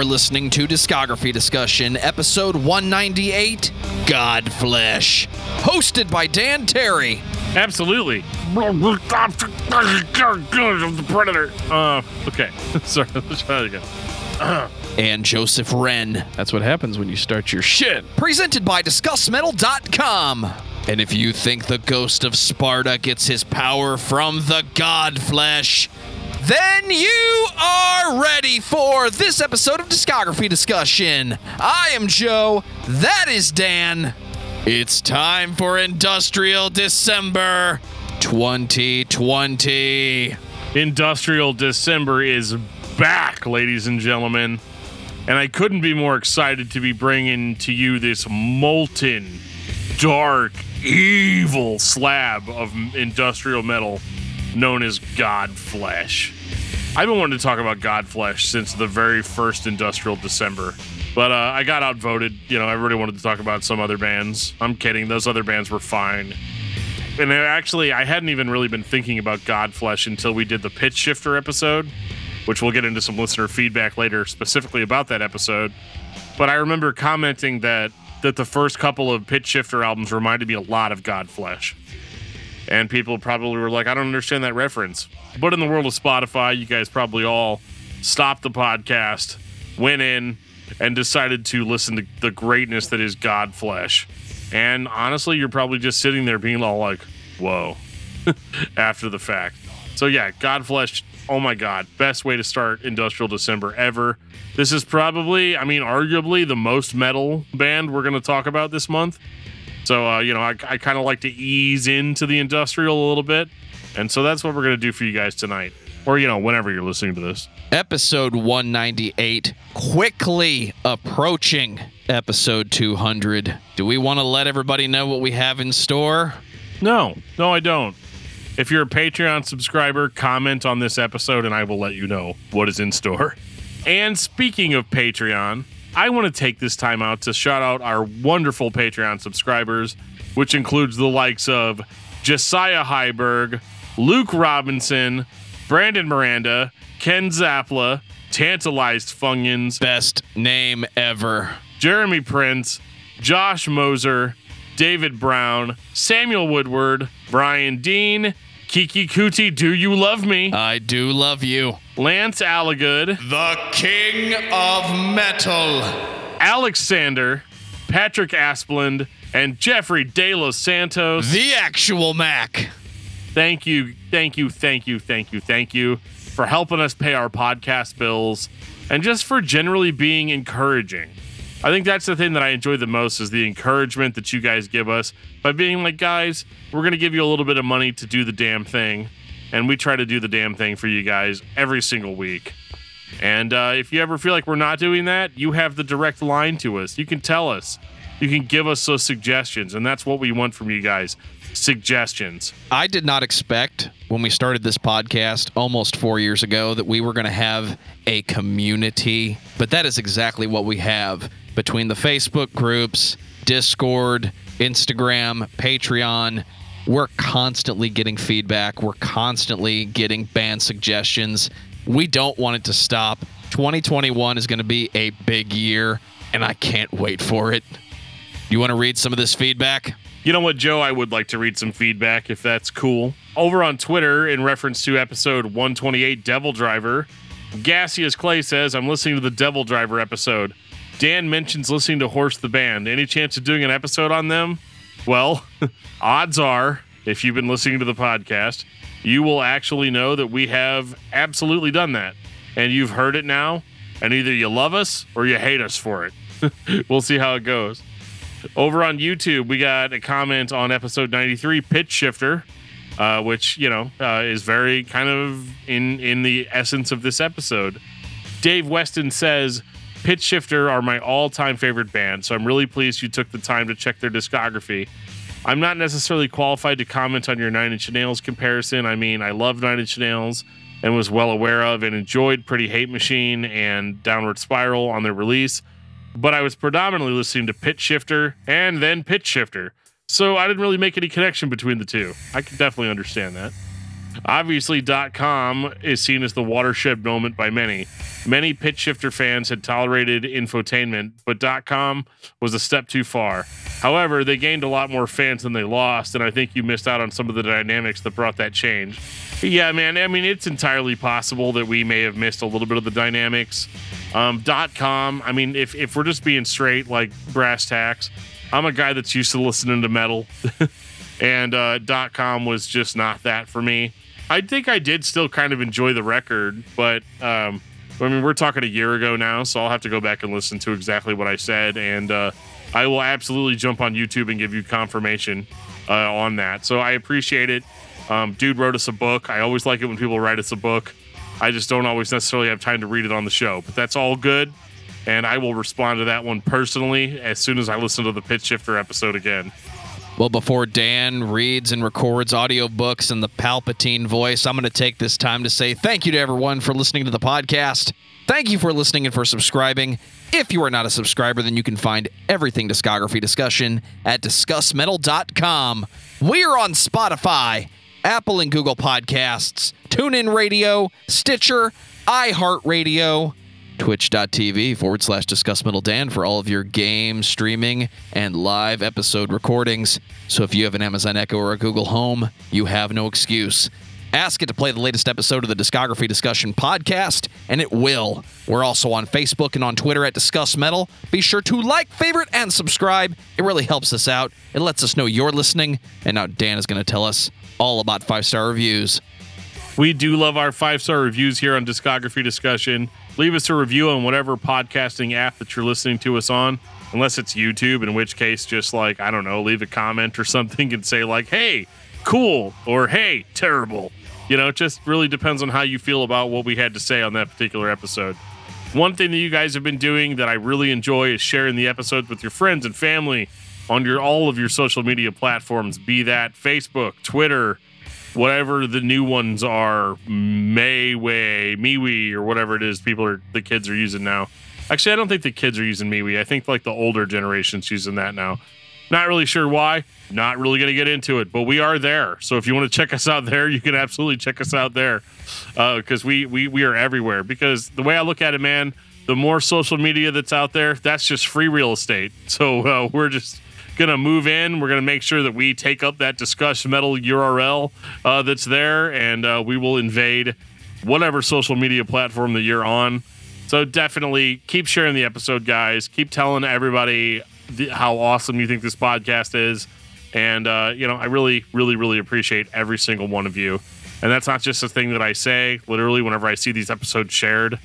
You're listening to Discography Discussion, episode 198 Godflesh, hosted by Dan Terry. Absolutely. the predator. Uh, okay. Sorry, let's try that again. And Joseph Wren, That's what happens when you start your shit. presented by DiscussMetal.com. And if you think the ghost of Sparta gets his power from the Godflesh, then you are ready for this episode of Discography Discussion. I am Joe. That is Dan. It's time for Industrial December 2020. Industrial December is back, ladies and gentlemen. And I couldn't be more excited to be bringing to you this molten, dark, evil slab of industrial metal known as Godflesh. I've been wanting to talk about Godflesh since the very first Industrial December. But uh, I got outvoted. You know, everybody wanted to talk about some other bands. I'm kidding. Those other bands were fine. And actually, I hadn't even really been thinking about Godflesh until we did the Pitchshifter episode, which we'll get into some listener feedback later specifically about that episode. But I remember commenting that that the first couple of Pitchshifter albums reminded me a lot of Godflesh. And people probably were like, I don't understand that reference. But in the world of Spotify, you guys probably all stopped the podcast, went in, and decided to listen to the greatness that is Godflesh. And honestly, you're probably just sitting there being all like, whoa, after the fact. So yeah, Godflesh, oh my god, best way to start Industrial December ever. This is probably, I mean, arguably the most metal band we're going to talk about this month. So, uh, you know, I, I kind of like to ease into the industrial a little bit. And so that's what we're going to do for you guys tonight. Or, you know, whenever you're listening to this. Episode 198, quickly approaching episode 200. Do we want to let everybody know what we have in store? No, no, I don't. If you're a Patreon subscriber, comment on this episode and I will let you know what is in store. And speaking of Patreon, I want to take this time out to shout out our wonderful Patreon subscribers, which includes the likes of Josiah Heiberg, Luke Robinson, Brandon Miranda, Ken Zapla, Tantalized Funyuns, Best name ever. Jeremy Prince, Josh Moser, David Brown, Samuel Woodward, Brian Dean, Kiki Kuti, Do You Love Me? I do love you. Lance Allagood, The King of Metal. Alexander, Patrick Asplund, and Jeffrey De Los Santos. The actual Mac. Thank you, thank you, thank you, thank you, thank you for helping us pay our podcast bills and just for generally being encouraging. I think that's the thing that I enjoy the most is the encouragement that you guys give us by being like, guys, we're going to give you a little bit of money to do the damn thing. And we try to do the damn thing for you guys every single week. And uh, if you ever feel like we're not doing that, you have the direct line to us. You can tell us. You can give us those suggestions. And that's what we want from you guys suggestions. I did not expect when we started this podcast almost four years ago that we were going to have a community, but that is exactly what we have between the Facebook groups, Discord, Instagram, Patreon. We're constantly getting feedback. We're constantly getting band suggestions. We don't want it to stop. 2021 is going to be a big year, and I can't wait for it. You want to read some of this feedback? You know what, Joe? I would like to read some feedback if that's cool. Over on Twitter, in reference to episode 128 DevilDriver, Gaseous Clay says, I'm listening to the DevilDriver episode. Dan mentions listening to Horse the Band. Any chance of doing an episode on them? Well, odds are, if you've been listening to the podcast, you will actually know that we have absolutely done that. And you've heard it now, and either you love us or you hate us for it. we'll see how it goes. Over on YouTube, we got a comment on episode 93, Pitchshifter, uh, which, you know, uh, is very kind of in, in the essence of this episode. Dave Weston says, Pitchshifter are my all time favorite band, so I'm really pleased you took the time to check their discography. I'm not necessarily qualified to comment on your Nine Inch Nails comparison. I mean, I love Nine Inch Nails and was well aware of and enjoyed Pretty Hate Machine and Downward Spiral on their release, but I was predominantly listening to Pitchshifter and then Pitchshifter, so I didn't really make any connection between the two. I can definitely understand that. Obviously, .com is seen as the watershed moment by many. Many pitchshifter fans had tolerated infotainment, but .dot .com was a step too far. However, they gained a lot more fans than they lost, and I think you missed out on some of the dynamics that brought that change. Yeah, man. I mean, it's entirely possible that we may have missed a little bit of the dynamics. Um, .com. I mean, if if we're just being straight, like brass tacks, I'm a guy that's used to listening to metal, and uh, .com was just not that for me. I think I did still kind of enjoy the record, but um, I mean, we're talking a year ago now, so I'll have to go back and listen to exactly what I said, and uh, I will absolutely jump on YouTube and give you confirmation uh, on that. So I appreciate it. Um, dude wrote us a book. I always like it when people write us a book. I just don't always necessarily have time to read it on the show, but that's all good. And I will respond to that one personally as soon as I listen to the Pitchshifter episode again. Well, before Dan reads and records audiobooks in the Palpatine voice, I'm going to take this time to say thank you to everyone for listening to the podcast. Thank you for listening and for subscribing. If you are not a subscriber, then you can find everything discography discussion at discussmetal.com. We're on Spotify, Apple and Google Podcasts, TuneIn Radio, Stitcher, iHeartRadio, twitch.tv forward slash discuss metal dan for all of your game streaming and live episode recordings. So if you have an amazon echo or a google home you have no excuse. Ask it to play the latest episode of the discography discussion podcast and it will. We're also on facebook and on twitter at discuss metal. Be sure to like favorite and subscribe. It really helps us out. It lets us know you're listening. And now dan is going to tell us all about five star reviews We do love our five star reviews here on Discography Discussion. Leave us a review on whatever podcasting app that you're listening to us on, unless it's YouTube, in which case, just like, I don't know, leave a comment or something and say, like, hey, cool, or hey, terrible. You know, it just really depends on how you feel about what we had to say on that particular episode. One thing that you guys have been doing that I really enjoy is sharing the episodes with your friends and family on your all of your social media platforms, be that Facebook, Twitter, whatever the new ones are, Mayway, MeWe, or whatever it is people are the kids are using now. Actually, I don't think the kids are using MeWe. I think like the older generation's using that now. Not really sure why. Not really going to get into it, but we are there. So if you want to check us out there, you can absolutely check us out there because we, we we are everywhere. Because the way I look at it, man, the more social media that's out there, that's just free real estate. So uh, we're just gonna move in. We're gonna make sure that we take up that discuss metal URL uh, that's there, and uh, we will invade whatever social media platform that you're on. So definitely keep sharing the episode, guys. Keep telling everybody th- how awesome you think this podcast is, and uh, you know I really, really, really appreciate every single one of you. And that's not just a thing that I say. Literally, whenever I see these episodes shared,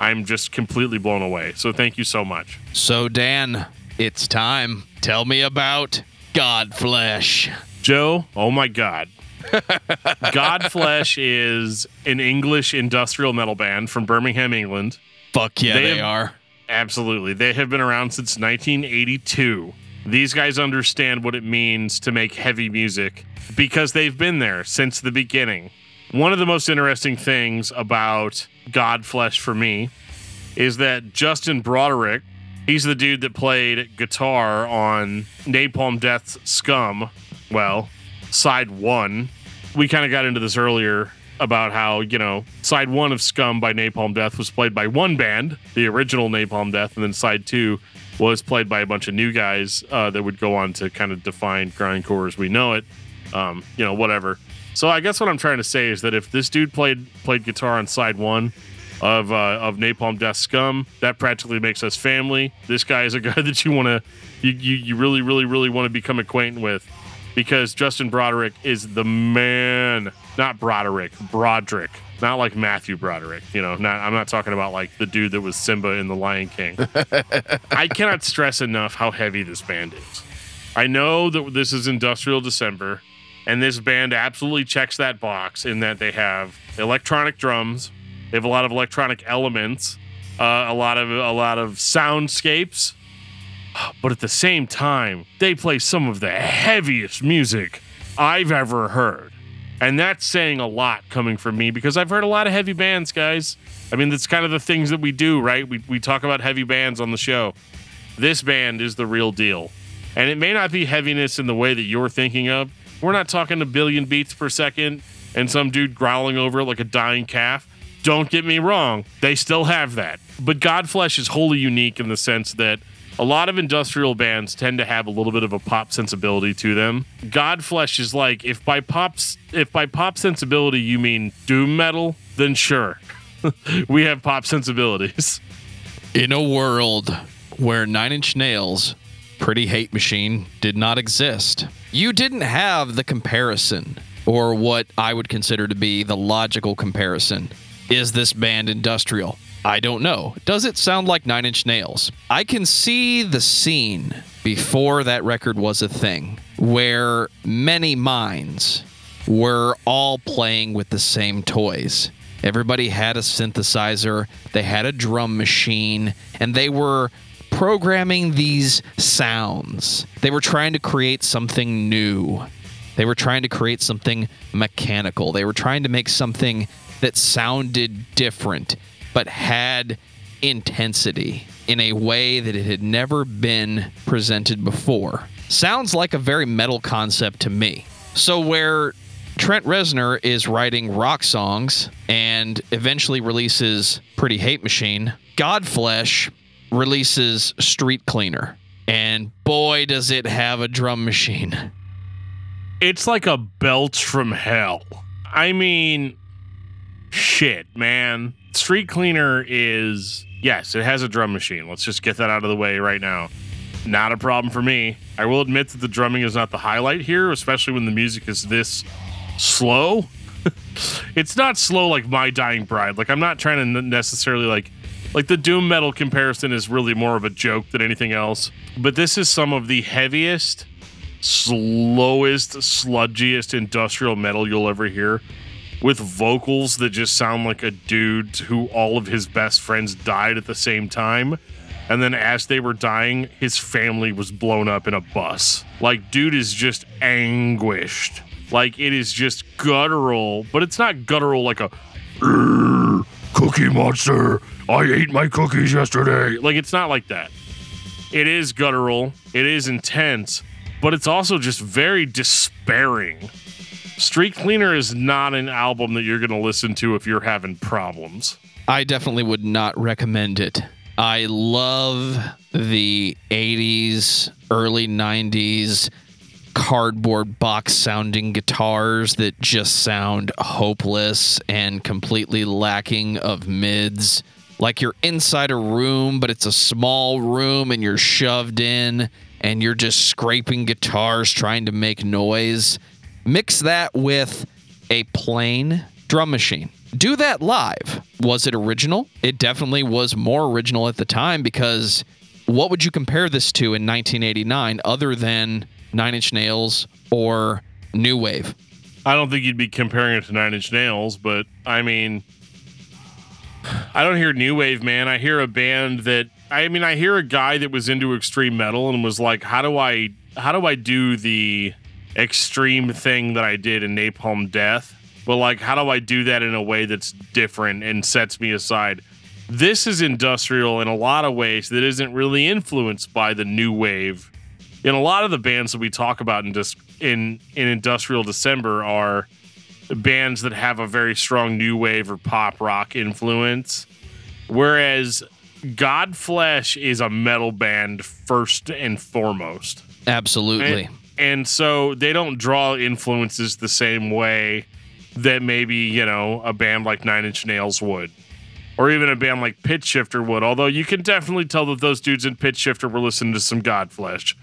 I'm just completely blown away. So thank you so much. so dan it's time tell me about godflesh Joe, oh my God. Godflesh is an English industrial metal band from Birmingham, England. fuck yeah They they, have- are Absolutely. They have been around since 1982. These guys understand what it means to make heavy music because they've been there since the beginning. One of the most interesting things about Godflesh for me is that Justin Broadrick, he's the dude that played guitar on Napalm Death's Scum. Well, side one. We kind of got into this earlier about how, you know, side one of Scum by Napalm Death was played by one band, the original Napalm Death, and then side two was played by a bunch of new guys uh, that would go on to kind of define grindcore as we know it. Um, you know, whatever. So I guess what I'm trying to say is that if this dude played played guitar on side one of uh, of Napalm Death Scum, that practically makes us family. This guy is a guy that you want to you, you you really really really want to become acquainted with because Justin Broadrick is the man. Not Broderick, Broderick. Not like Matthew Broderick, you know. Not I'm not talking about like the dude that was Simba in The Lion King. I cannot stress enough how heavy this band is. I know that this is Industrial December, and this band absolutely checks that box in that they have electronic drums, they have a lot of electronic elements, uh, a lot of a lot of soundscapes, but at the same time, they play some of the heaviest music I've ever heard. And that's saying a lot coming from me because I've heard a lot of heavy bands, guys. I mean, that's kind of the things that we do, right? We, we talk about heavy bands on the show. This band is the real deal. And it may not be heaviness in the way that you're thinking of. We're not talking a billion beats per second and some dude growling over it like a dying calf. Don't get me wrong, they still have that. But Godflesh is wholly unique in the sense that a lot of industrial bands tend to have a little bit of a pop sensibility to them. Godflesh is like if by pops if by pop sensibility you mean doom metal, then sure. we have pop sensibilities. In a world where Nine Inch Nails, Pretty Hate Machine, did not exist, you didn't have the comparison, or what I would consider to be the logical comparison. Is this band industrial? I don't know. Does it sound like Nine Inch Nails? I can see the scene before that record was a thing where many minds were all playing with the same toys. Everybody had a synthesizer, they had a drum machine, and they were programming these sounds. They were trying to create something new. They were trying to create something mechanical. They were trying to make something that sounded different but had intensity in a way that it had never been presented before. Sounds like a very metal concept to me. So, where Trent Reznor is writing rock songs and eventually releases Pretty Hate Machine, Godflesh releases Street Cleaner. And boy, does it have a drum machine. It's like a belch from hell. I mean, shit, man. Street Cleaner is, yes, it has a drum machine. Let's just get that out of the way right now. Not a problem for me. I will admit that the drumming is not the highlight here, especially when the music is this slow. it's not slow like My Dying Bride. Like, I'm not trying to necessarily like, like the doom metal comparison is really more of a joke than anything else. But this is some of the heaviest, slowest, sludgiest industrial metal you'll ever hear with vocals that just sound like a dude who all of his best friends died at the same time. And then as they were dying, his family was blown up in a bus. Like, dude is just anguished. Like, it is just guttural, but it's not guttural like a cookie monster. I ate my cookies yesterday. Like, it's not like that. It is guttural, it is intense, but it's also just very despairing Street Cleaner is not an album that you're going to listen to if you're having problems. I definitely would not recommend it. I love the 80s, early 90s cardboard box sounding guitars that just sound hopeless and completely lacking of mids. Like you're inside a room, but it's a small room and you're shoved in and you're just scraping guitars trying to make noise. Mix that with a plain drum machine. Do that live. Was it original? It definitely was more original at the time because what would you compare this to in 1989 other than Nine Inch Nails or New Wave? I don't think you'd be comparing it to Nine Inch Nails, but I mean, I don't hear New Wave, man. I hear a band that I mean, I hear a guy that was into extreme metal and was like, "How do I how do I do the extreme thing that I did in Napalm Death. But like, how do I do that in a way that's different and sets me aside? This is industrial in a lot of ways that isn't really influenced by the new wave. In a lot of the bands that we talk about in dis- in in Industrial December are bands that have a very strong new wave or pop rock influence, whereas Godflesh is a metal band first and foremost. Absolutely. And, and so they don't draw influences the same way that maybe you know a band like Nine Inch Nails would, or even a band like Pitchshifter would. Although you can definitely tell that those dudes in Pitchshifter were listening to some Godflesh.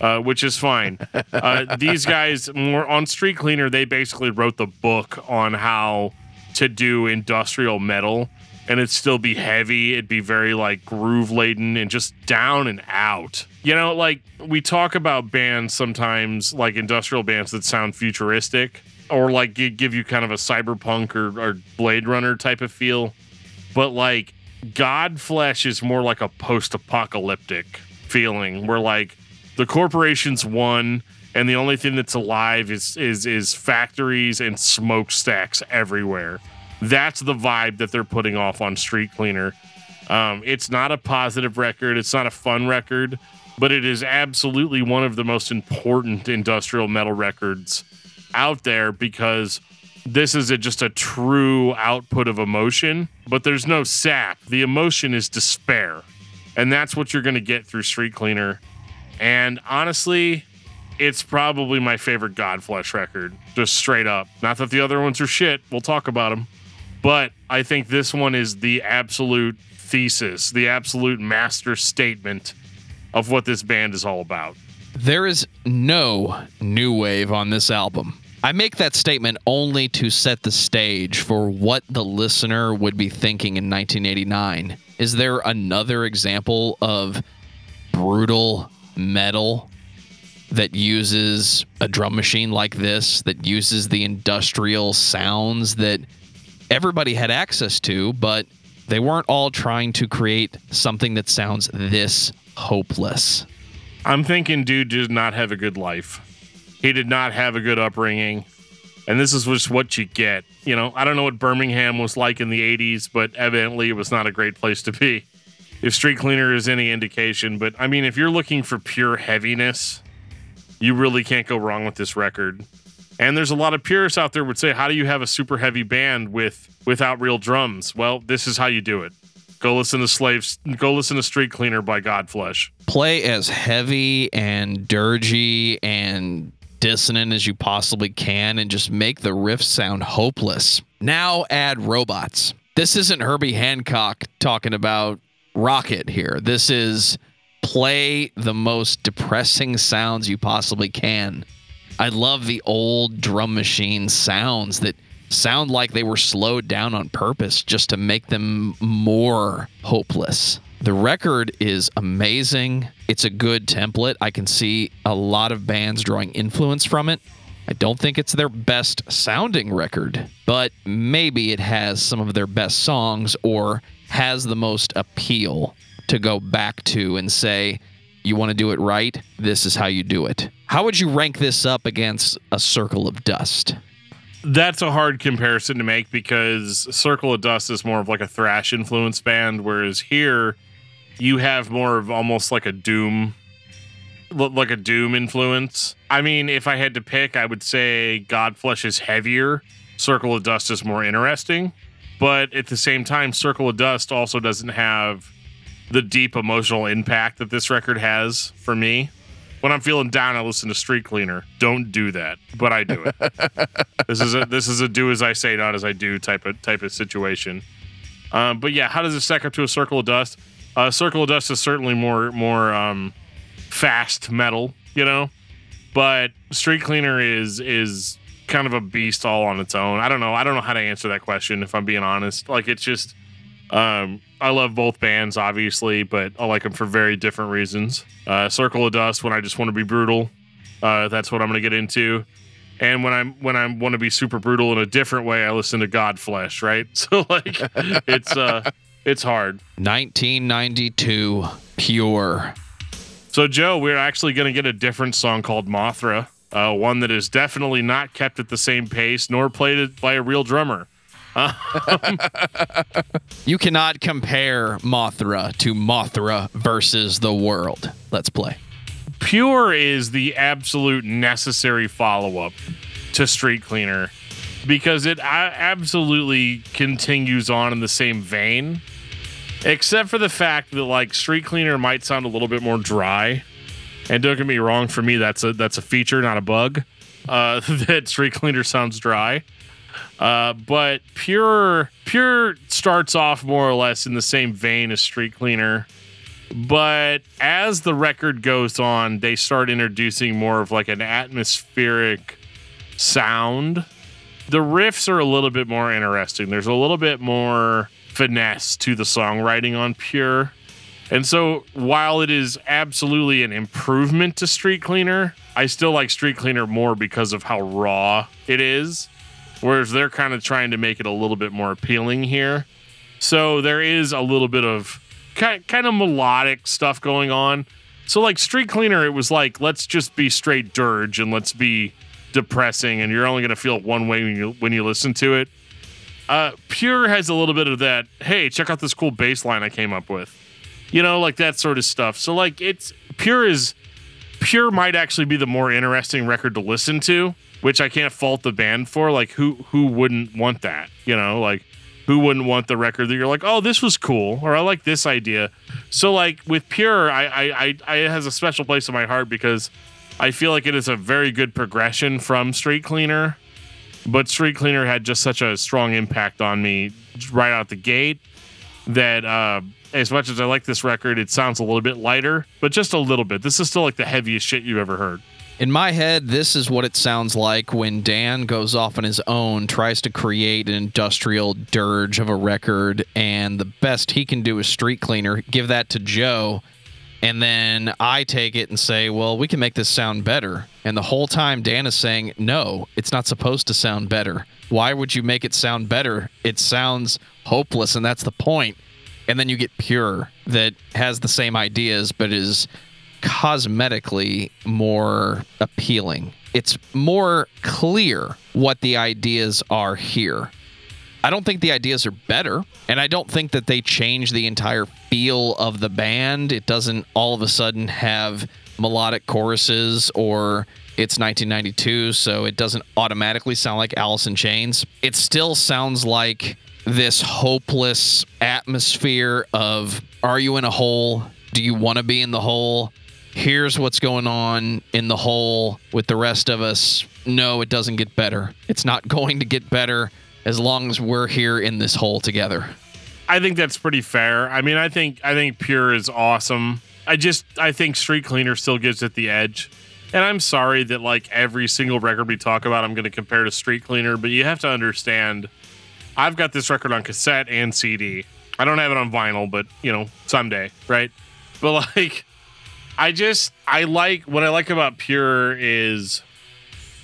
Uh, which is fine. Uh, these guys, more on Street Cleaner, they basically wrote the book on how to do industrial metal, and it'd still be heavy. It'd be very like groove laden and just down and out. You know, like we talk about bands sometimes, like industrial bands that sound futuristic or like give you kind of a cyberpunk or, or Blade Runner type of feel. But like Godflesh is more like a post apocalyptic feeling where like the corporations won and the only thing that's alive is is is factories and smokestacks everywhere. That's the vibe that they're putting off on Street Cleaner. Um, it's not a positive record. It's not a fun record but it is absolutely one of the most important industrial metal records out there because This is a, just a true output of emotion, but there's no sap. The emotion is despair. And that's what you're going to get through Street Cleaner. And honestly, it's probably my favorite Godflesh record, just straight up. Not that the other ones are shit, we'll talk about them. But I think this one is the absolute thesis, the absolute master statement of what this band is all about. There is no new wave on this album. I make that statement only to set the stage for what the listener would be thinking in 1989. Is there another example of brutal metal that uses a drum machine like this, that uses the industrial sounds that everybody had access to, but they weren't all trying to create something that sounds this hopeless? I'm thinking dude did not have a good life. He did not have a good upbringing. And this is just what you get. You know, I don't know what Birmingham was like in the 80s, but evidently it was not a great place to be. If Street Cleaner is any indication, but I mean, if you're looking for pure heaviness, you really can't go wrong with this record. And there's a lot of purists out there would say, "How do you have a super heavy band with without real drums?" Well, this is how you do it. Go listen to Slaves. Go listen to Street Cleaner by Godflesh. Play as heavy and dirgy and dissonant as you possibly can and just make the riff sound hopeless. Now add robots. This isn't Herbie Hancock talking about Rockit here. This is play the most depressing sounds you possibly can. I love the old drum machine sounds that sound like they were slowed down on purpose just to make them more hopeless. The record is amazing. It's a good template. I can see a lot of bands drawing influence from it. I don't think it's their best sounding record, but maybe it has some of their best songs or has the most appeal to go back to and say, you want to do it right? This is how you do it. How would you rank this up against a Circle of Dust? That's a hard comparison to make because Circle of Dust is more of like a thrash influence band, whereas here you have more of almost like a doom like a doom influence. I mean, if I had to pick, I would say Godflesh is heavier, Circle of Dust is more interesting, but at the same time Circle of Dust also doesn't have the deep emotional impact that this record has for me. When I'm feeling down, I listen to Street Cleaner. Don't do that, but I do it. this is a this is a do as I say, not as I do type of type of situation. Um, but yeah, how does it stack up to a Circle of Dust? Uh, Circle of Dust is certainly more more um, fast metal, you know, but Street Cleaner is is kind of a beast all on its own. I don't know. I don't know how to answer that question if I'm being honest. Like it's just um, I love both bands, obviously, but I like them for very different reasons. Uh, Circle of Dust, when I just want to be brutal, uh, that's what I'm going to get into. And when I'm when I want to be super brutal in a different way, I listen to Godflesh, right? So like, it's uh, it's hard. 1992, Pure. So Joe, we're actually going to get a different song called Mothra, uh, one that is definitely not kept at the same pace nor played by a real drummer. You cannot compare Mothra to Mothra versus the world. Let's play. Pure is the absolute necessary follow up to Street Cleaner because it absolutely continues on in the same vein, except for the fact that like Street Cleaner might sound a little bit more dry. And don't get me wrong, for me that's a that's a feature, not a bug. Uh, that Street Cleaner sounds dry. Uh, but Pure Pure starts off more or less in the same vein as Street Cleaner. But as the record goes on, they start introducing more of like an atmospheric sound. The riffs are a little bit more interesting. There's a little bit more finesse to the songwriting on Pure. And so while it is absolutely an improvement to Street Cleaner, I still like Street Cleaner more because of how raw it is whereas they're kind of trying to make it a little bit more appealing here. So there is a little bit of kind kind of melodic stuff going on. So like Street Cleaner, it was like let's just be straight dirge and let's be depressing, and you're only gonna feel it one way when you when you listen to it. Uh, Pure has a little bit of that. Hey, check out this cool bass line I came up with. You know, like that sort of stuff. So like it's Pure is Pure might actually be the more interesting record to listen to, which I can't fault the band for. Like who who wouldn't want that? You know, like who wouldn't want the record that you're like, oh, this was cool, or I like this idea. So like with Pure, I I, I, I it has a special place in my heart because I feel like it is a very good progression from Street Cleaner, but Street Cleaner had just such a strong impact on me right out the gate that uh, as much as I like this record, it sounds a little bit lighter, but just a little bit. This is still like the heaviest shit you've ever heard. In my head, this is what it sounds like when Dan goes off on his own, tries to create an industrial dirge of a record, and the best he can do is Street Cleaner. Give that to Joe, and then I take it and say, well, we can make this sound better. And the whole time, Dan is saying, no, it's not supposed to sound better. Why would you make it sound better? It sounds hopeless, and that's the point. And then you get Pure that has the same ideas, but is cosmetically more appealing. It's more clear what the ideas are here. I don't think the ideas are better, and I don't think that they change the entire feel of the band. It doesn't all of a sudden have melodic choruses or it's 1992, so it doesn't automatically sound like Alice in Chains. It still sounds like this hopeless atmosphere of are you in a hole? Do you want to be in the hole? Here's what's going on in the hole with the rest of us. No, it doesn't get better. It's not going to get better as long as we're here in this hole together. I think that's pretty fair. I mean, I think I think Pure is awesome. I just I think Street Cleaner still gives it the edge. And I'm sorry that like every single record we talk about I'm going to compare to Street Cleaner, but you have to understand I've got this record on cassette and CD. I don't have it on vinyl, but you know, someday, right? But like I just I like what I like about Pure is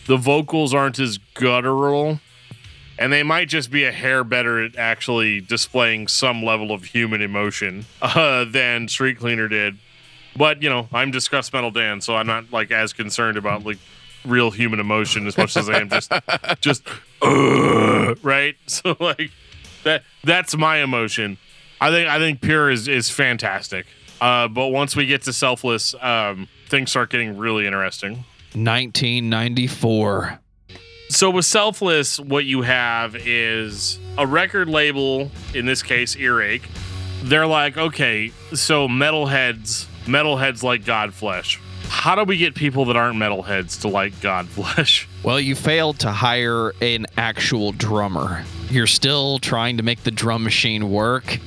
the vocals aren't as guttural and they might just be a hair better at actually displaying some level of human emotion uh, than Street Cleaner did. But you know, I'm disgust metal Dan, so I'm not like as concerned about like real human emotion as much as I am just just uh, right. So like that that's my emotion. I think I think Pure is is fantastic. Uh, but once we get to Selfless, um, things start getting really interesting. 1994. So with Selfless, what you have is a record label, in this case, Earache. They're like, okay, so metalheads, metalheads like Godflesh. How do we get people that aren't metalheads to like Godflesh? Well, you failed to hire an actual drummer. You're still trying to make the drum machine work,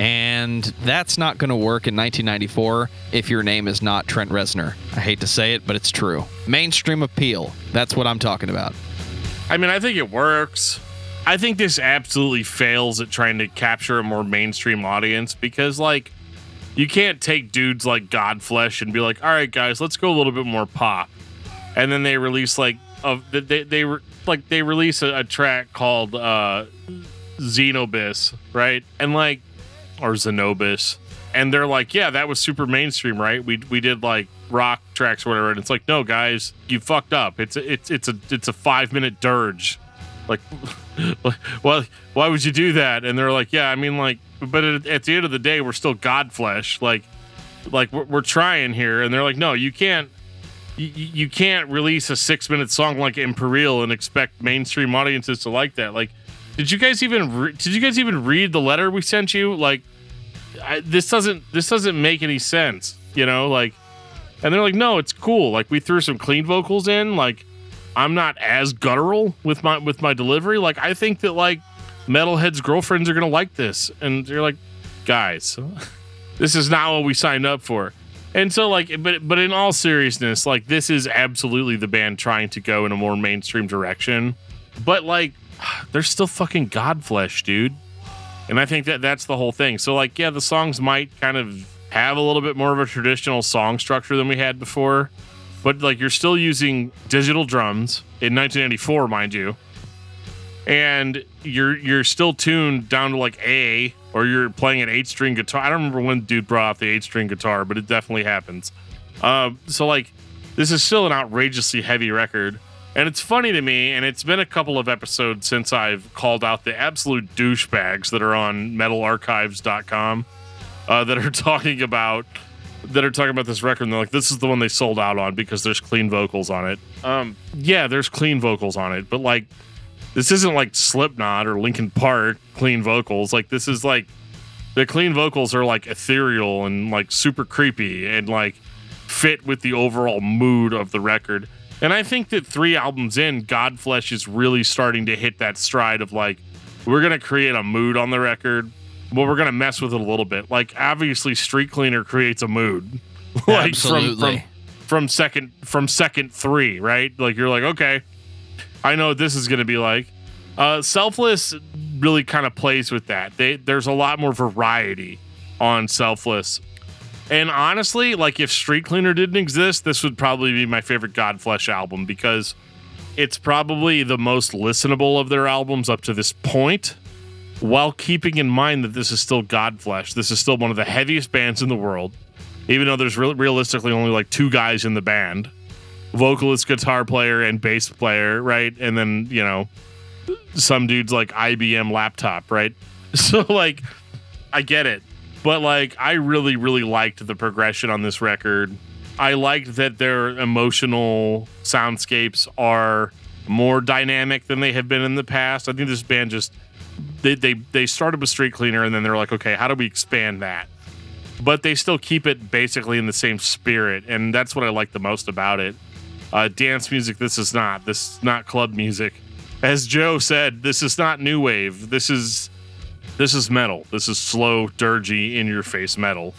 and that's not going to work in 1994 if your name is not Trent Reznor. I hate to say it, but it's true. Mainstream appeal. That's what I'm talking about. I mean, I think it works. I think this absolutely fails at trying to capture a more mainstream audience because, like, you can't take dudes like Godflesh and be like, all right, guys, let's go a little bit more pop. And then they release, like, of they, they, like they release a, a track called uh Xnoybis, right? And like or Xnoybis. And they're like, yeah, that was super mainstream, right? We we did like rock tracks or whatever. And it's like, no, guys, you fucked up. It's a, it's it's a it's a five minute dirge. Like, well, why would you do that? And they're like, yeah, I mean, like, but at, at the end of the day, we're still Godflesh. Like, like we're, we're trying here. And they're like, no, you can't. You, you can't release a six minute song like Imperial and expect mainstream audiences to like that. Like, did you guys even re- did you guys even read the letter we sent you? Like, I, this doesn't this doesn't make any sense. You know, like, and they're like, no, it's cool. Like, we threw some clean vocals in. Like, I'm not as guttural with my with my delivery. Like, I think that like metalheads' girlfriends are gonna like this, and you're like, guys, this is not what we signed up for. And so, like, but but in all seriousness, like, this is absolutely the band trying to go in a more mainstream direction. But like, they're still fucking Godflesh, dude. And I think that that's the whole thing. So, like, yeah, the songs might kind of have a little bit more of a traditional song structure than we had before, but like, you're still using digital drums in 1994, mind you, and you're you're still tuned down to like A, or you're playing an eight string guitar. I don't remember when dude brought out the eight string guitar, but it definitely happens. Uh, so like, this is still an outrageously heavy record. And it's funny to me, and it's been a couple of episodes since I've called out the absolute douchebags that are on metalarchives.com uh, that are talking about that are talking about this record and they're like, this is the one they sold out on because there's clean vocals on it. Um, yeah, there's clean vocals on it, but like, this isn't like Slipknot or Linkin Park clean vocals. Like, this is like the clean vocals are like ethereal and like super creepy and like fit with the overall mood of the record. And I think that three albums in, Godflesh is really starting to hit that stride of like, we're going to create a mood on the record, but we're going to mess with it a little bit. Like, obviously, Street Cleaner creates a mood. like Absolutely. From, from, from second from second three, right? Like you're like, okay, I know what this is going to be like. Uh, Selfless really kind of plays with that. They, there's a lot more variety on Selfless. And honestly, like if Street Cleaner didn't exist, this would probably be my favorite Godflesh album because it's probably the most listenable of their albums up to this point, while keeping in mind that this is still Godflesh. This is still one of the heaviest bands in the world, even though there's re- realistically only like two guys in the band vocalist, guitar player, and bass player, right? And then, you know, some dudes like IBM laptop, right? So, like, I get it. But, like, I really, really liked the progression on this record. I liked that their emotional soundscapes are more dynamic than they have been in the past. I think this band just they they, they started with Street Cleaner and then they're like, okay, how do we expand that? But they still keep it basically in the same spirit, and that's what I like the most about it. Uh, dance music, this is not. This is not club music. As Joe said, this is not new wave. This is this is metal. This is slow, dirgy, in your face metal.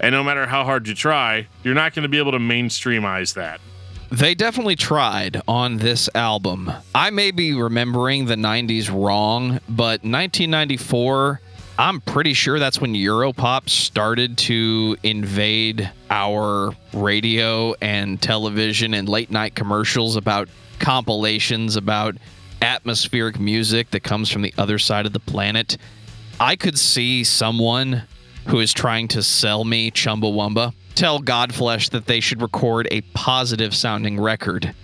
And no matter how hard you try, you're not going to be able to mainstreamize that. They definitely tried on this album. I may be remembering the 90s wrong, but 1994, I'm pretty sure that's when Europop started to invade our radio and television and late night commercials about compilations about atmospheric music that comes from the other side of the planet. I could see someone who is trying to sell me Chumbawamba tell Godflesh that they should record a positive sounding record.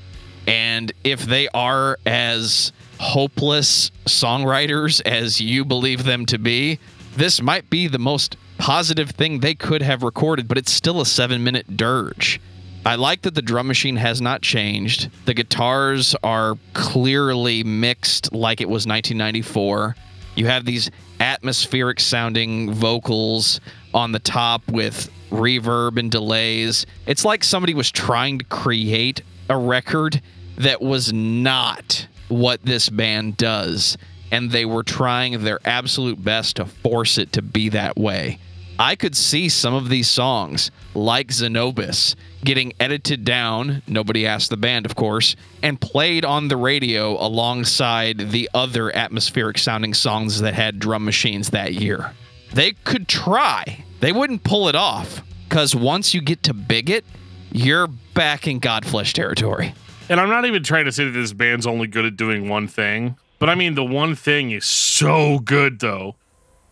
And if they are as hopeless songwriters as you believe them to be, this might be the most positive thing they could have recorded, but it's still a seven minute dirge. I like that the drum machine has not changed. The guitars are clearly mixed like it was 1994. You have these atmospheric sounding vocals on the top with reverb and delays. It's like somebody was trying to create a record that was not what this band does, and they were trying their absolute best to force it to be that way. I could see some of these songs, like Xnoybis, getting edited down, nobody asked the band, of course, and played on the radio alongside the other atmospheric sounding songs that had drum machines that year. They could try, they wouldn't pull it off, because once you get to Bigot, you're back in Godflesh territory. And I'm not even trying to say that this band's only good at doing one thing, but I mean, the one thing is so good, though.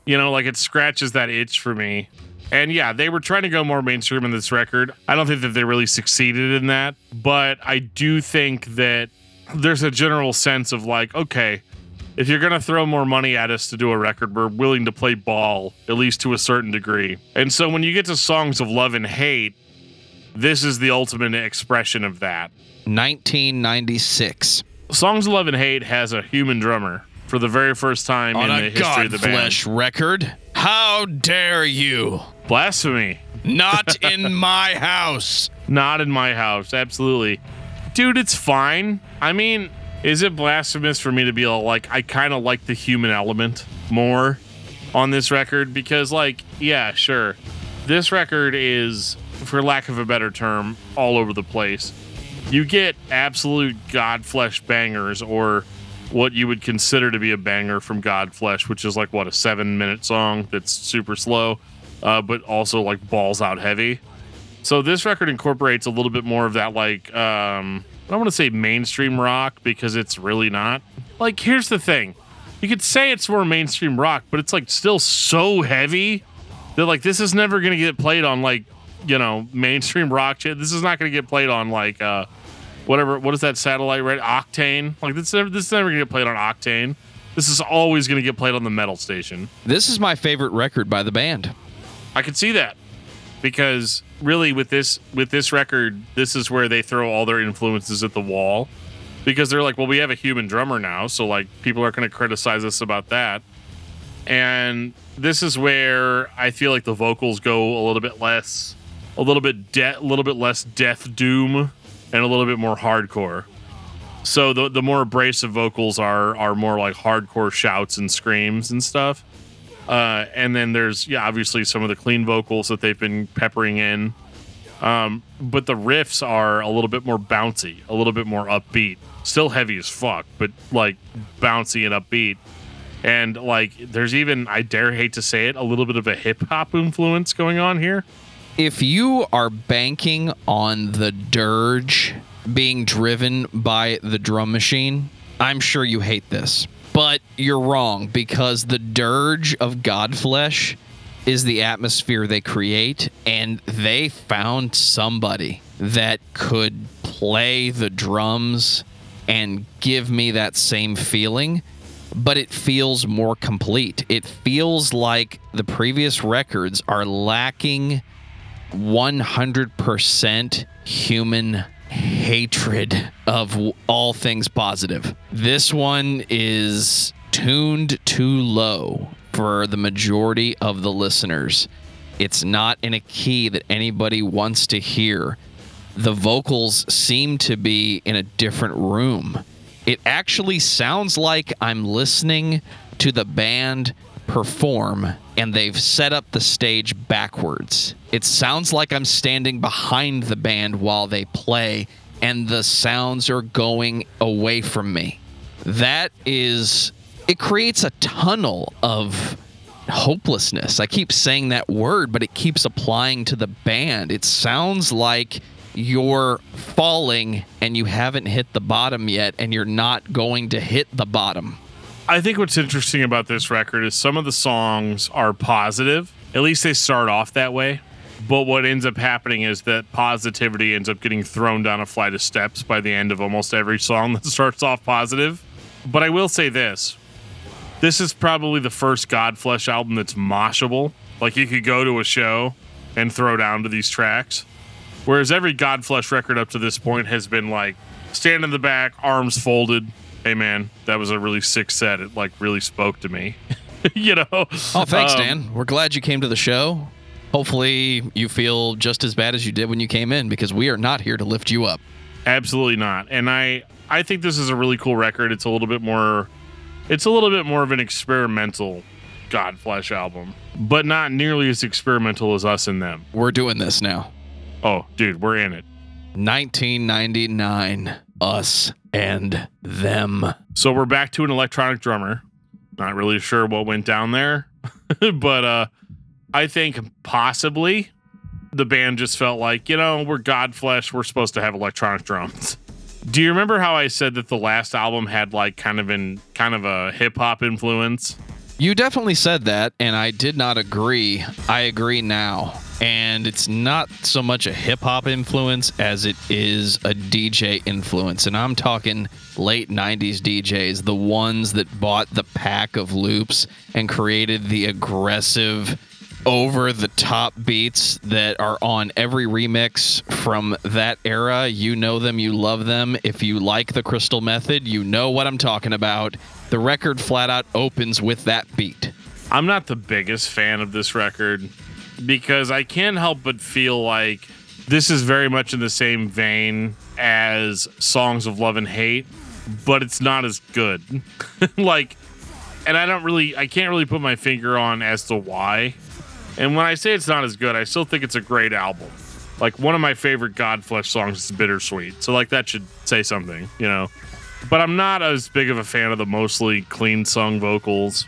You know, like it scratches that itch for me. And yeah, they were trying to go more mainstream in this record. I don't think that they really succeeded in that, but I do think that there's a general sense of like, okay, if you're going to throw more money at us to do a record, we're willing to play ball, at least to a certain degree. And so when you get to songs of love and hate, this is the ultimate expression of that. 1996. Songs of Love and Hate has a human drummer for the very first time On in the history of the band. Godflesh record. How dare you? Blasphemy. Not in my house. Not in my house. Absolutely. Dude, it's fine. I mean, is it blasphemous for me to be like, I kind of like the human element more on this record? Because, like, yeah, sure. This record is, for lack of a better term, all over the place. You get absolute Godflesh bangers or what you would consider to be a banger from Godflesh, which is like, what, a seven minute song that's super slow, uh, but also like balls out heavy. So this record incorporates a little bit more of that, like, um, I don't want to say mainstream rock because it's really not. Like, here's the thing you could say it's more mainstream rock, but it's like still so heavy that, like, this is never to get played on, like, you know, mainstream rock shit. This is not to get played on, like, uh, whatever, what is that satellite, right? Octane. Like, this, never, this is never going to get played on Octane. This is always going to get played on the metal station. This is my favorite record by the band. I can see that because really with this with this record, this is where they throw all their influences at the wall because they're like, well, we have a human drummer now, so like people are going to criticize us about that. And this is where I feel like the vocals go a little bit less, a little bit de- a little bit less death doom, and a little bit more hardcore. So the the more abrasive vocals are are more like hardcore shouts and screams and stuff. Uh, and then there's yeah, obviously some of the clean vocals that they've been peppering in. Um, but the riffs are a little bit more bouncy, a little bit more upbeat. Still heavy as fuck, but like bouncy and upbeat. And like there's even I dare hate to say it, a little bit of a hip hop influence going on here. If you are banking on the dirge being driven by the drum machine, I'm sure you hate this. But you're wrong because the dirge of Godflesh is the atmosphere they create, and they found somebody that could play the drums and give me that same feeling, but it feels more complete. It feels like the previous records are lacking 100% human hatred of all things positive. This one is tuned too low for the majority of the listeners. It's not in a key that anybody wants to hear. The vocals seem to be in a different room. It actually sounds like I'm listening to the band perform and they've set up the stage backwards. It sounds like I'm standing behind the band while they play and the sounds are going away from me. That is, it creates a tunnel of hopelessness. I keep saying that word, but it keeps applying to the band. It sounds like you're falling and you haven't hit the bottom yet and you're not going to hit the bottom. I think what's interesting about this record is some of the songs are positive. At least they start off that way. But what ends up happening is that positivity ends up getting thrown down a flight of steps by the end of almost every song that starts off positive. But I will say this this is probably the first Godflesh album that's moshable. Like you could go to a show and throw down to these tracks. Whereas every Godflesh record up to this point has been like stand in the back, arms folded. Hey man, that was a really sick set. It like really spoke to me. you know. Oh, thanks, Um, Dan. We're glad you came to the show. Hopefully, you feel just as bad as you did when you came in because we are not here to lift you up. Absolutely not. And I I think this is a really cool record. It's a little bit more it's a little bit more of an experimental Godflesh album, but not nearly as experimental as us and them. We're doing this now. Oh, dude, we're in it. 1999, us and them. So we're back to an electronic drummer. Not really sure what went down there, but uh I think possibly the band just felt like, you know, we're Godflesh, we're supposed to have electronic drums. Do you remember how I said that the last album had like kind of in kind of a hip hop influence? You definitely said that, and I did not agree. I agree now. And it's not so much a hip hop influence as it is a DJ influence. And I'm talking late 90s DJs, the ones that bought the pack of loops and created the aggressive, over the top beats that are on every remix from that era. You know them, you love them. If you like the Crystal Method, you know what I'm talking about. The record flat out opens with that beat. I'm not the biggest fan of this record because I can't help but feel like this is very much in the same vein as Songs of Love and Hate, but it's not as good. like, and I don't really, I can't really put my finger on as to why. And when I say it's not as good, I still think it's a great album. Like, one of my favorite Godflesh songs is Bittersweet. So, like, that should say something, you know? But I'm not as big of a fan of the mostly clean sung vocals.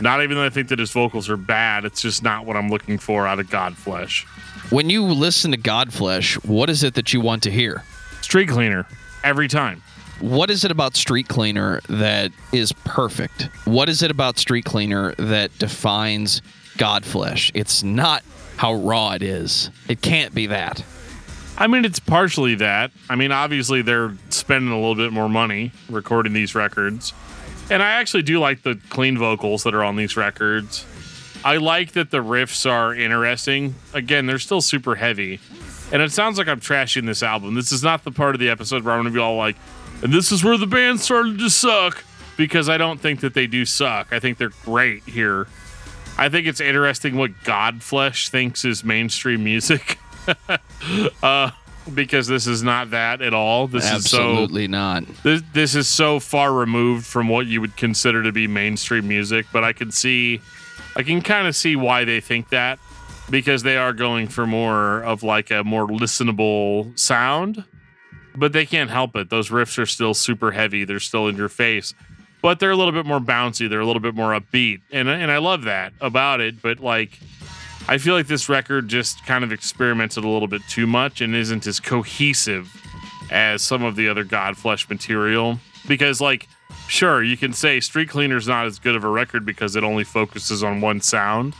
Not even that I think that his vocals are bad. It's just not what I'm looking for out of Godflesh. When you listen to Godflesh, what is it that you want to hear? Street Cleaner every time. What is it about Street Cleaner that is perfect? What is it about Street Cleaner that defines Godflesh? It's not how raw it is. It can't be that. I mean, it's partially that. I mean, obviously they're spending a little bit more money recording these records, and I actually do like the clean vocals that are on these records. I like that the riffs are interesting. Again, they're still super heavy. And it sounds like I'm trashing this album. This is not the part of the episode where I'm going to be all like, and this is where the band started to suck because I don't think that they do suck. I think they're great here. I think it's interesting what Godflesh thinks is mainstream music. uh, because this is not that at all. This Absolutely is so not. this this is so far removed from what you would consider to be mainstream music, but I can see I can kind of see why they think that because they are going for more of like a more listenable sound. But they can't help it. Those riffs are still super heavy. They're still in your face. But they're a little bit more bouncy. They're a little bit more upbeat. And and I love that about it, but like I feel like this record just kind of experimented a little bit too much and isn't as cohesive as some of the other Godflesh material. Because, like, sure, you can say Street Cleaner's not as good of a record because it only focuses on one sound.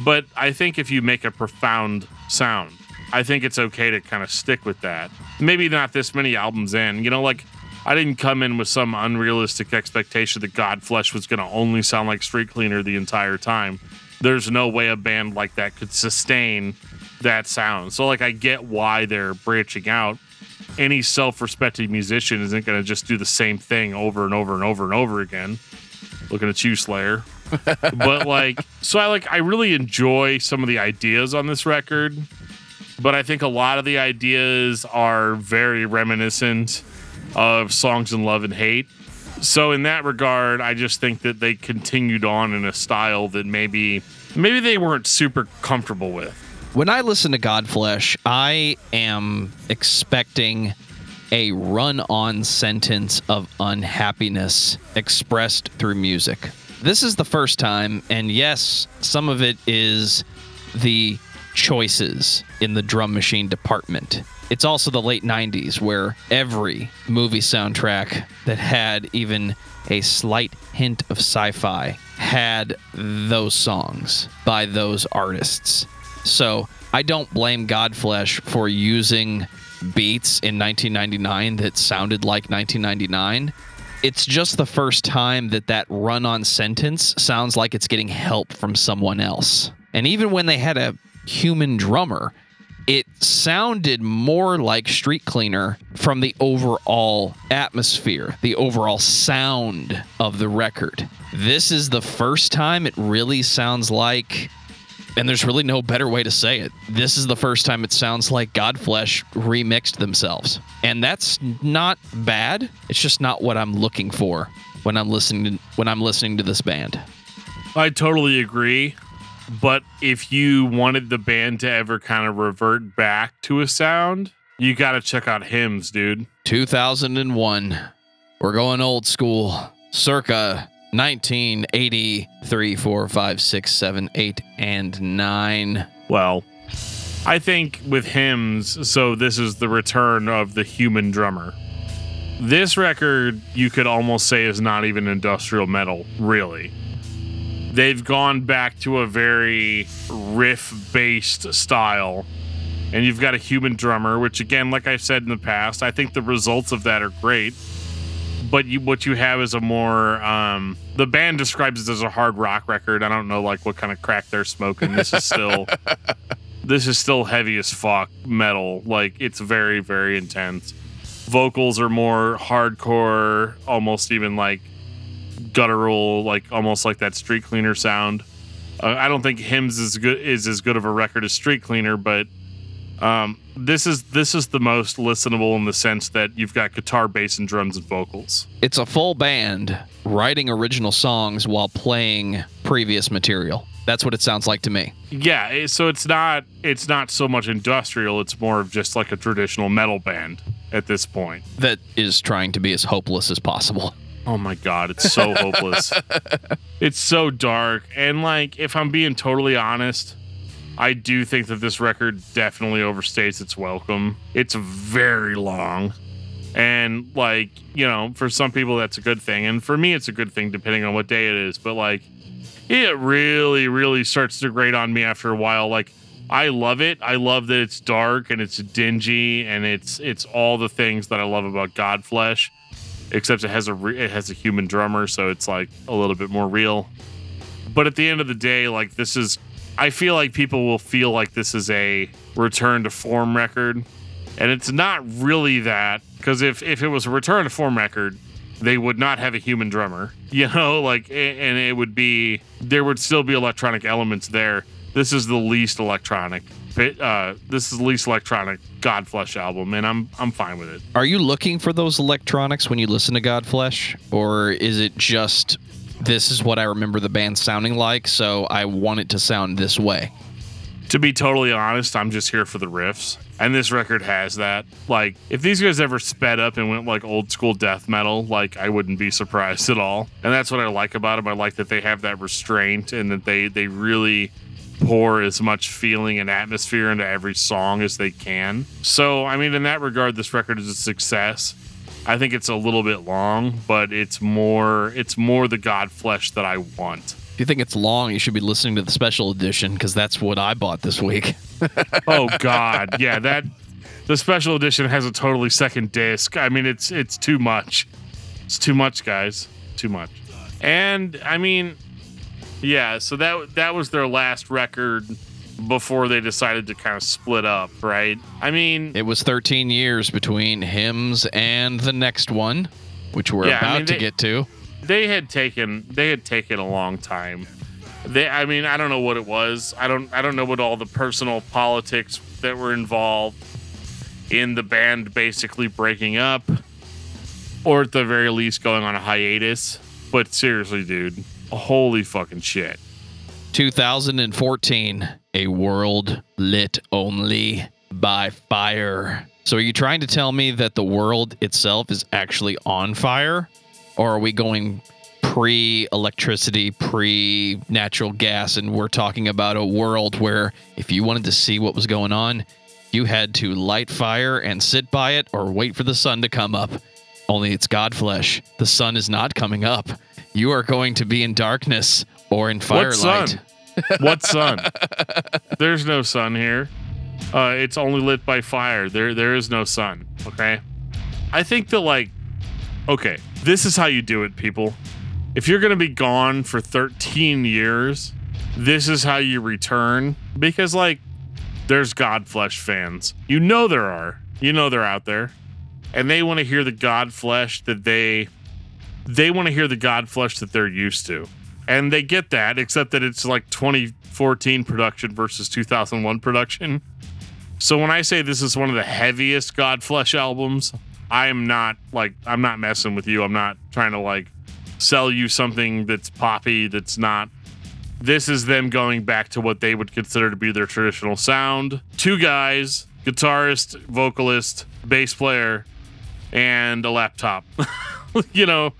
But I think if you make a profound sound, I think it's okay to kind of stick with that. Maybe not this many albums in. You know, like, I didn't come in with some unrealistic expectation that Godflesh was going to only sound like Street Cleaner the entire time there's no way a band like that could sustain that sound. So like I get why they're branching out. Any self-respecting musician isn't going to just do the same thing over and over and over and over again. Looking at you, Slayer. but like, so I like I really enjoy some of the ideas on this record, but I think a lot of the ideas are very reminiscent of songs in love and hate so in that regard, I just think that they continued on in a style that maybe maybe they weren't super comfortable with. When I listen to Godflesh, I am expecting a run on sentence of unhappiness expressed through music. This is the first time, and yes, some of it is the choices in the drum machine department. It's also the late 90s where every movie soundtrack that had even a slight hint of sci fi had those songs by those artists. So I don't blame Godflesh for using beats in 1999 that sounded like 1999. It's just the first time that that run on sentence sounds like it's getting help from someone else. And even when they had a human drummer, it sounded more like Street Cleaner from the overall atmosphere, the overall sound of the record. This is the first time it really sounds like, and there's really no better way to say it. This is the first time it sounds like Godflesh remixed themselves. And that's not bad. It's just not what I'm looking for when I'm listening to, when I'm listening to this band. I totally agree. But if you wanted the band to ever kind of revert back to a sound, you got to check out Hymns, dude. 2001. We're going old school. Circa 1983, 4, 5, 6, 7, 8, and 9. Well, I think with Hymns, so this is the return of the human drummer. This record, you could almost say, is not even industrial metal, really they've gone back to a very riff based style. And you've got a human drummer, which, again, like I've said in the past, I think the results of that are great. But you, what you have is a more, um, the band describes it as a hard rock record. I don't know, like, what kind of crack they're smoking. This is still, this is still heavy as fuck metal. Like, it's very, very intense. Vocals are more hardcore, almost even like guttural, like almost like that street cleaner sound. Uh, I don't think hymns is good is as good of a record as street cleaner, but um, this is this is the most listenable in the sense that you've got guitar, bass, and drums and vocals. It's a full band writing original songs while playing previous material. That's what it sounds like to me. Yeah, so it's not it's not so much industrial. It's more of just like a traditional metal band at this point. That is trying to be as hopeless as possible. Oh my god, it's so hopeless. It's so dark. And like if I'm being totally honest, I do think that this record definitely overstates its welcome. It's very long. And like, you know, for some people that's a good thing. And for me it's a good thing depending on what day it is. But like it really, really starts to grate on me after a while. Like I love it. I love that it's dark and it's dingy and it's it's all the things that I love about Godflesh except it has a re- it has a human drummer, so it's like a little bit more real. But at the end of the day, like this is, I feel like people will feel like this is a return to form record, and it's not really that. Because if if it was a return to form record, they would not have a human drummer, you know, like, and it would be there would still be electronic elements there. This is the least electronic. Uh, this is the least electronic Godflesh album, and I'm I'm fine with it. Are you looking for those electronics when you listen to Godflesh, or is it just this is what I remember the band sounding like, so I want it to sound this way? To be totally honest, I'm just here for the riffs. And this record has that. Like, if these guys ever sped up and went like old school death metal, like I wouldn't be surprised at all. And that's what I like about them. I like that they have that restraint and that they they really pour as much feeling and atmosphere into every song as they can. So, I mean, in that regard, this record is a success. I think it's a little bit long, but it's more it's more the Godflesh that I want. If you think it's long, you should be listening to the special edition because that's what I bought this week. oh God, yeah, that the special edition has a totally second disc. I mean, it's it's too much. It's too much, guys. Too much. And I mean, yeah. So that that was their last record before they decided to kind of split up, right? I mean, It was 13 years between hymns and the next one, which we're Yeah, I about mean, to they- get to. they had taken they had taken a long time. They I mean, I don't know what it was. I don't I don't know what all the personal politics that were involved in the band basically breaking up or at the very least going on a hiatus. But seriously, dude, holy fucking shit. 2014, a world lit only by fire. So, are you trying to tell me that the world itself is actually on fire? Or are we going pre electricity, pre natural gas, and we're talking about a world where if you wanted to see what was going on, you had to light fire and sit by it or wait for the sun to come up? Only it's Godflesh. The sun is not coming up. You are going to be in darkness or in firelight. What sun? what sun? There's no sun here. Uh, it's only lit by fire. There, there is no sun. Okay. I think that like, okay, this is how you do it, people. If you're gonna be gone for 13 years, this is how you return. Because like, there's Godflesh fans. You know there are. You know they're out there, and they want to hear the Godflesh that they, they want to hear the Godflesh that they're used to. And they get that except that it's like 2014 production versus 2001 production. So when i say this is one of the heaviest godflesh albums i am not like i'm not messing with you. I'm not trying to like sell you something that's poppy that's not. This is them going back to what they would consider to be their traditional sound. Two guys guitarist vocalist bass player and a laptop. You know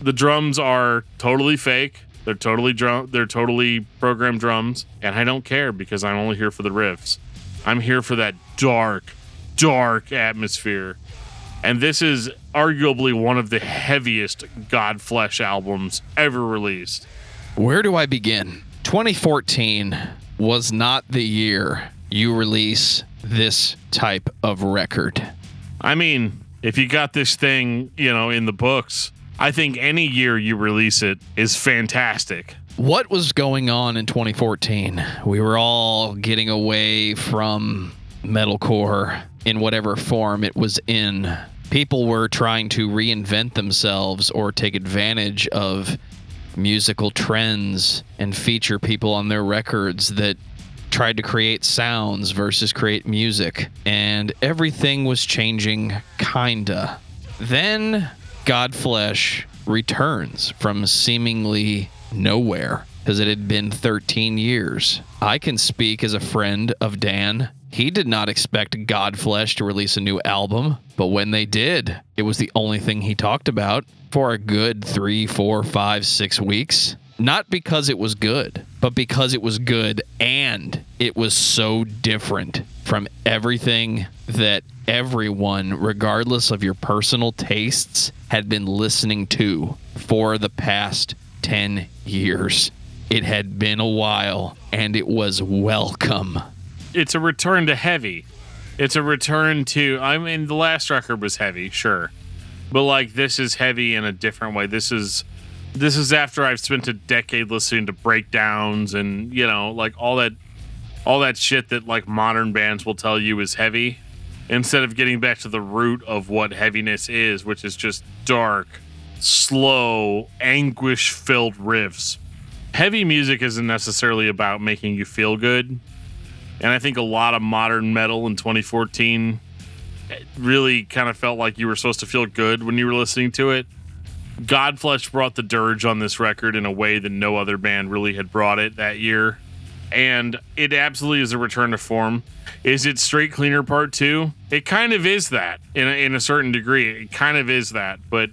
the drums are totally fake. They're totally drum. They're totally programmed drums, and I don't care because I'm only here for the riffs. I'm here for that dark, dark atmosphere. And this is arguably one of the heaviest Godflesh albums ever released. Where do I begin? 2014 was not the year you release this type of record. I mean, if you got this thing, you know, in the books, I think any year you release it is fantastic. What was going on in 2014? We were all getting away from metalcore in whatever form it was in. People were trying to reinvent themselves or take advantage of musical trends and feature people on their records that tried to create sounds versus create music. And everything was changing, kinda. Then Godflesh returns from seemingly nowhere because it had been 13 years. I can speak as a friend of Dan. He did not expect Godflesh to release a new album, but when they did, it was the only thing he talked about for a good three, four, five, six weeks. Not because it was good, but because it was good and it was so different from everything that everyone, regardless of your personal tastes, had been listening to for the past 10 years. It had been a while and it was welcome. it's a return to heavy. It's a return to. I mean, the last record was heavy, sure, but like this is heavy in a different way. This is this is after I've spent a decade listening to breakdowns and you know like all that all that shit that like modern bands will tell you is heavy instead of getting back to the root of what heaviness is, which is just dark, slow, anguish filled riffs. Heavy music isn't necessarily about making you feel good. And I think a lot of modern metal in 2014 really kind of felt like you were supposed to feel good when you were listening to it. Godflesh brought the dirge on this record in a way that no other band really had brought it that year. And it absolutely is a return to form. Is it Street Cleaner Part 2? It kind of is that in a, in a certain degree. It kind of is that, but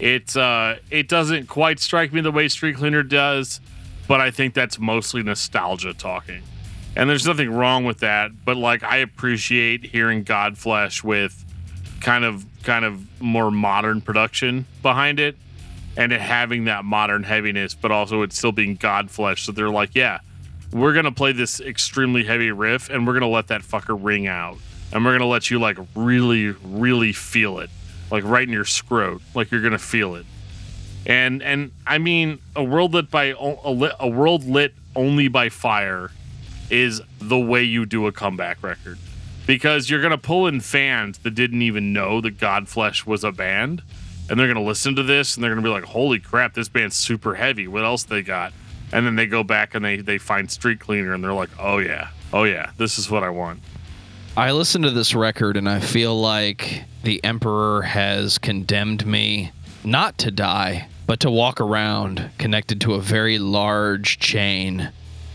it uh, it doesn't quite strike me the way Street Cleaner does, but I think that's mostly nostalgia talking. And there's nothing wrong with that, but like I appreciate hearing Godflesh with kind of kind of more modern production behind it and it having that modern heaviness, but also it still being Godflesh. So they're like, yeah, we're gonna play this extremely heavy riff and we're gonna let that fucker ring out. And we're gonna let you like really, really feel it. Like right in your scrot. Like you're gonna feel it. And and I mean a world lit by a, lit, a world lit only by fire is the way you do a comeback record. Because you're gonna pull in fans that didn't even know that Godflesh was a band, and they're gonna listen to this and they're gonna be like, "Holy crap, this band's super heavy. What else they got?" And then they go back and they they find Street Cleaner and they're like, "Oh yeah, oh yeah, this is what I want." I listen to this record and I feel like the Emperor has condemned me not to die, but to walk around connected to a very large chain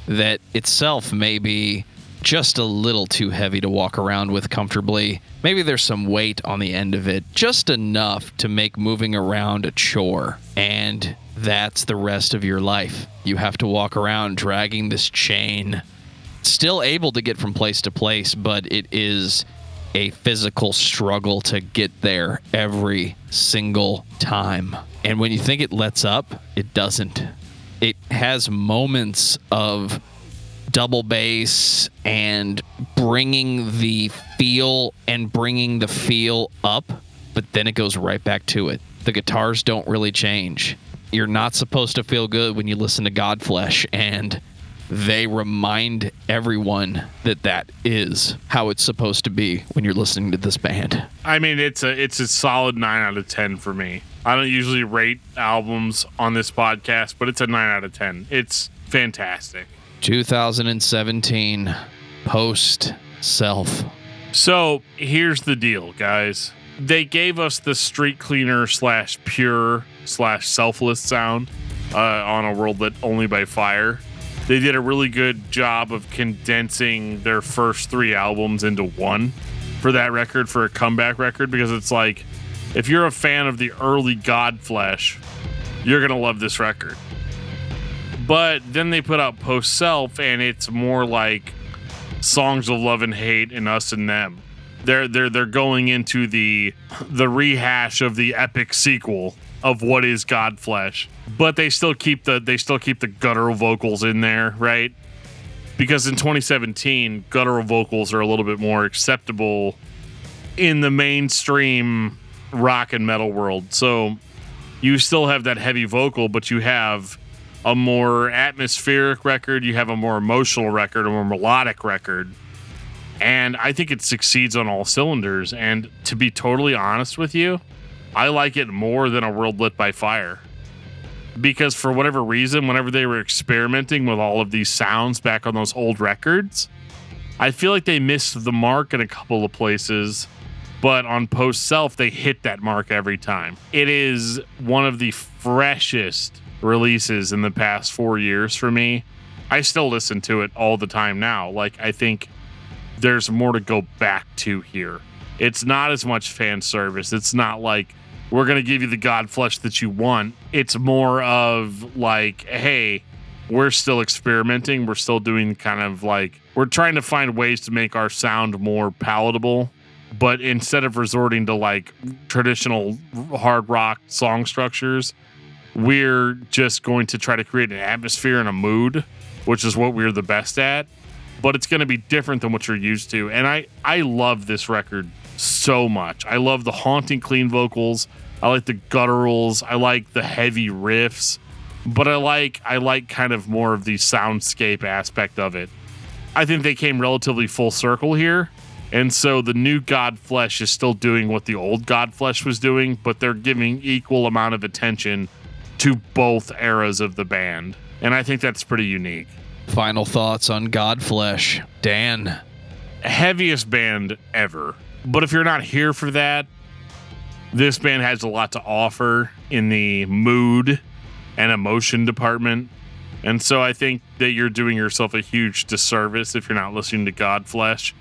that itself may be just a little too heavy to walk around with comfortably. Maybe there's some weight on the end of it, just enough to make moving around a chore. And that's the rest of your life. You have to walk around dragging this chain. Still able to get from place to place, but it is a physical struggle to get there every single time. And when you think it lets up, it doesn't. It has moments of double bass and bringing the feel and bringing the feel up, but then it goes right back to it. The guitars don't really change. You're not supposed to feel good when you listen to Godflesh, and they remind everyone that that is how it's supposed to be when you're listening to this band. I mean, it's a it's a solid nine out of ten for me. I don't usually rate albums on this podcast, but it's a nine out of ten. It's fantastic. 2017 post self. So here's the deal, guys. They gave us the street cleaner slash pure slash selfless sound uh, on a world lit only by fire. They did a really good job of condensing their first three albums into one for that record for a comeback record because it's like if you're a fan of the early Godflesh, you're gonna love this record. But then they put out Post Self, and it's more like songs of love and hate and us and them. They're they're they're going into the the rehash of the epic sequel of what is Godflesh, but they still keep the they still keep the guttural vocals in there, right? Because in 2017, guttural vocals are a little bit more acceptable in the mainstream rock and metal world. So you still have that heavy vocal, but you have a more atmospheric record, you have a more emotional record, a more melodic record. And I think it succeeds on all cylinders. And to be totally honest with you, I like it more than a world lit by fire. Because for whatever reason, whenever they were experimenting with all of these sounds back on those old records, I feel like they missed the mark in a couple of places. But on post self, they hit that mark every time. It is one of the freshest releases in the past four years for me. I still listen to it all the time now. Like, I think there's more to go back to here. It's not as much fan service. It's not like we're going to give you the Godflesh that you want. It's more of like, hey, we're still experimenting. We're still doing kind of like, we're trying to find ways to make our sound more palatable. But instead of resorting to like traditional hard rock song structures, we're just going to try to create an atmosphere and a mood, which is what we're the best at. But it's going to be different than what you're used to. And I, I love this record so much. I love the haunting clean vocals. I like the gutturals. I like the heavy riffs, but I like I like kind of more of the soundscape aspect of it. I think they came relatively full circle here. And so the new Godflesh is still doing what the old Godflesh was doing, but they're giving equal amount of attention to both eras of the band. And I think that's pretty unique. Final thoughts on Godflesh. Dan. Heaviest band ever. But if you're not here for that, this band has a lot to offer in the mood and emotion department. And so I think that you're doing yourself a huge disservice if you're not listening to Godflesh.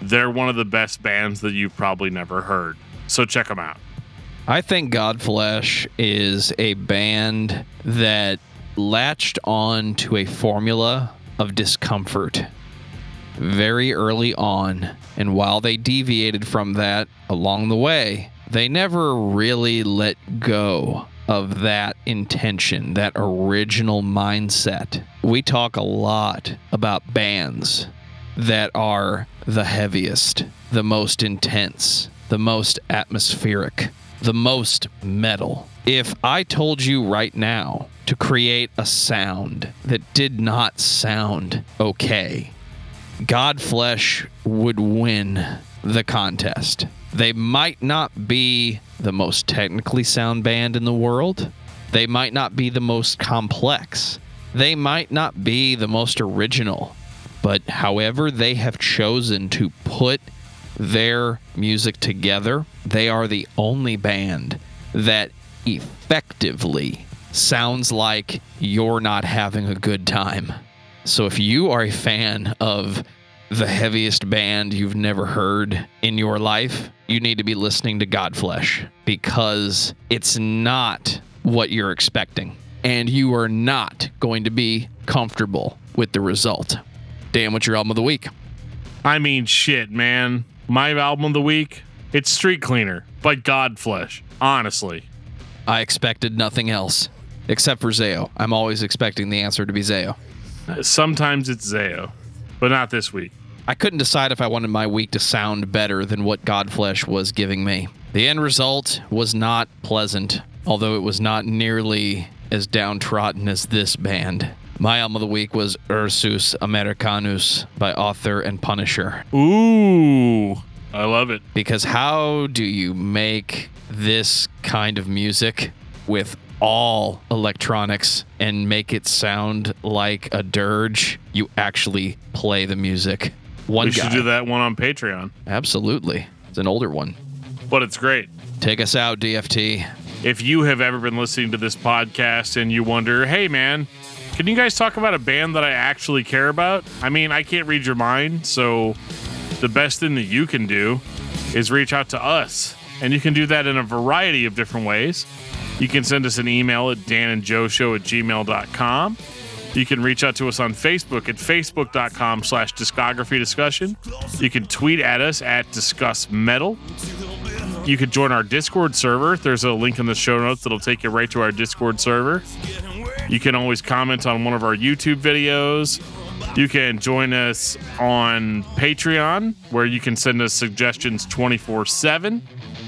They're one of the best bands that you've probably never heard. So check them out. I think Godflesh is a band that latched on to a formula of discomfort very early on. And while they deviated from that along the way, they never really let go of that intention, that original mindset. We talk a lot about bands that are the heaviest, the most intense, the most atmospheric, the most metal. If I told you right now to create a sound that did not sound okay, Godflesh would win the contest. They might not be the most technically sound band in the world. They might not be the most complex. They might not be the most original. But however they have chosen to put their music together, they are the only band that effectively sounds like you're not having a good time. So if you are a fan of the heaviest band you've never heard in your life, you need to be listening to Godflesh because it's not what you're expecting. And you are not going to be comfortable with the result. Dan, what's your album of the week? I mean, shit, man. My album of the week, it's Street Cleaner by Godflesh. Honestly, I expected nothing else except for Zao. I'm always expecting the answer to be Zao. sometimes it's Zao, but not this week. I couldn't decide if I wanted my week to sound better than what Godflesh was giving me. The end result was not pleasant, although it was not nearly as downtrodden as this band. My album of the week was Ursus Americanus by Author and Punisher. Ooh, I love it. Because how do you make this kind of music with all electronics and make it sound like a dirge? You actually play the music. One we guy. should do that one on Patreon, Absolutely. It's an older one. but it's great. Take us out, DFT. If you have ever been listening to this podcast and you wonder, hey man, can you guys talk about a band that I actually care about? I mean, I can't read your mind, so the best thing that you can do is reach out to us. And you can do that in a variety of different ways. You can send us an email at danandjoeshow at gmail.com. You can reach out to us on Facebook at facebook.com slash discography discussion. You can tweet at us at discuss metal. You can join our Discord server. There's a link in the show notes that'll take you right to our Discord server. You can always comment on one of our YouTube videos. You can join us on Patreon, where you can send us suggestions 24 7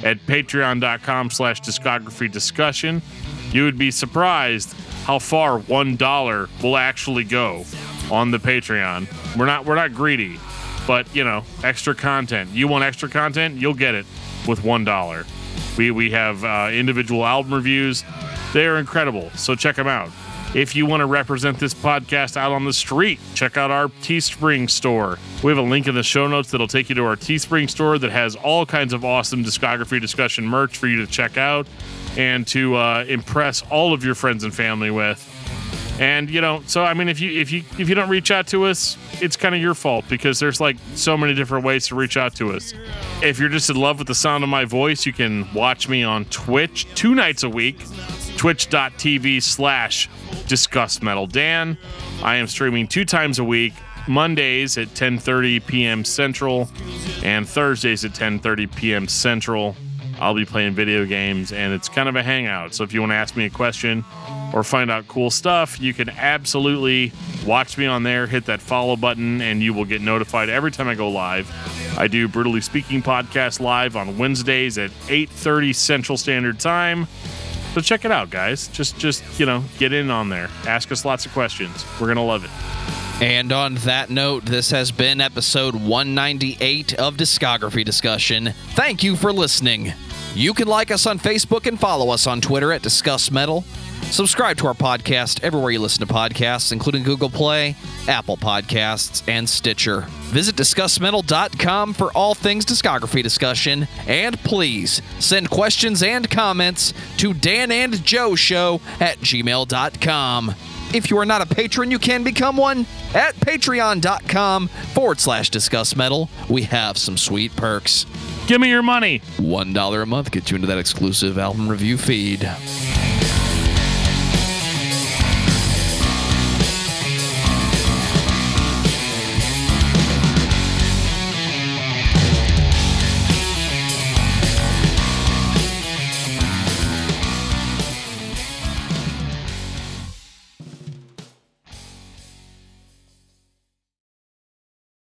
at patreon.com slash discography discussion. You would be surprised how far one dollar will actually go on the Patreon. We're not we're not greedy, but you know, extra content. You want extra content, you'll get it with one dollar. We we have uh, individual album reviews. They are incredible, so check them out. If you want to represent this podcast out on the street, check out our Teespring store. We have a link in the show notes that'll take you to our Teespring store that has all kinds of awesome discography discussion merch for you to check out and to uh, impress all of your friends and family with. And you know, so I mean, if you if you if you don't reach out to us, it's kind of your fault because there's like so many different ways to reach out to us. If you're just in love with the sound of my voice, you can watch me on Twitch two nights a week, twitch.tv slash discuss metal Dan. I am streaming two times a week, Mondays at 10:30 p.m. Central, and Thursdays at 10:30 p.m. Central. I'll be playing video games, and it's kind of a hangout. So if you want to ask me a question or find out cool stuff, you can absolutely watch me on there. Hit that follow button, and you will get notified every time I go live. I do Brutally Speaking podcast live on Wednesdays at 8:30 Central Standard Time. So check it out, guys. Just just, you know, get in on there. Ask us lots of questions. We're to love it. And on that note, this has been episode 198 of Discography Discussion. Thank you for listening. You can like us on Facebook and follow us on Twitter at Discuss Metal. Subscribe to our podcast everywhere you listen to podcasts, including Google Play, Apple Podcasts, and Stitcher. Visit DiscussMetal.com for all things discography discussion. And please send questions and comments to Dan and Joe Show at gmail.com. If you are not a patron, you can become one at patreon.com forward slash discuss metal. We have some sweet perks. Give me your money. $1 a month gets you into that exclusive album review feed.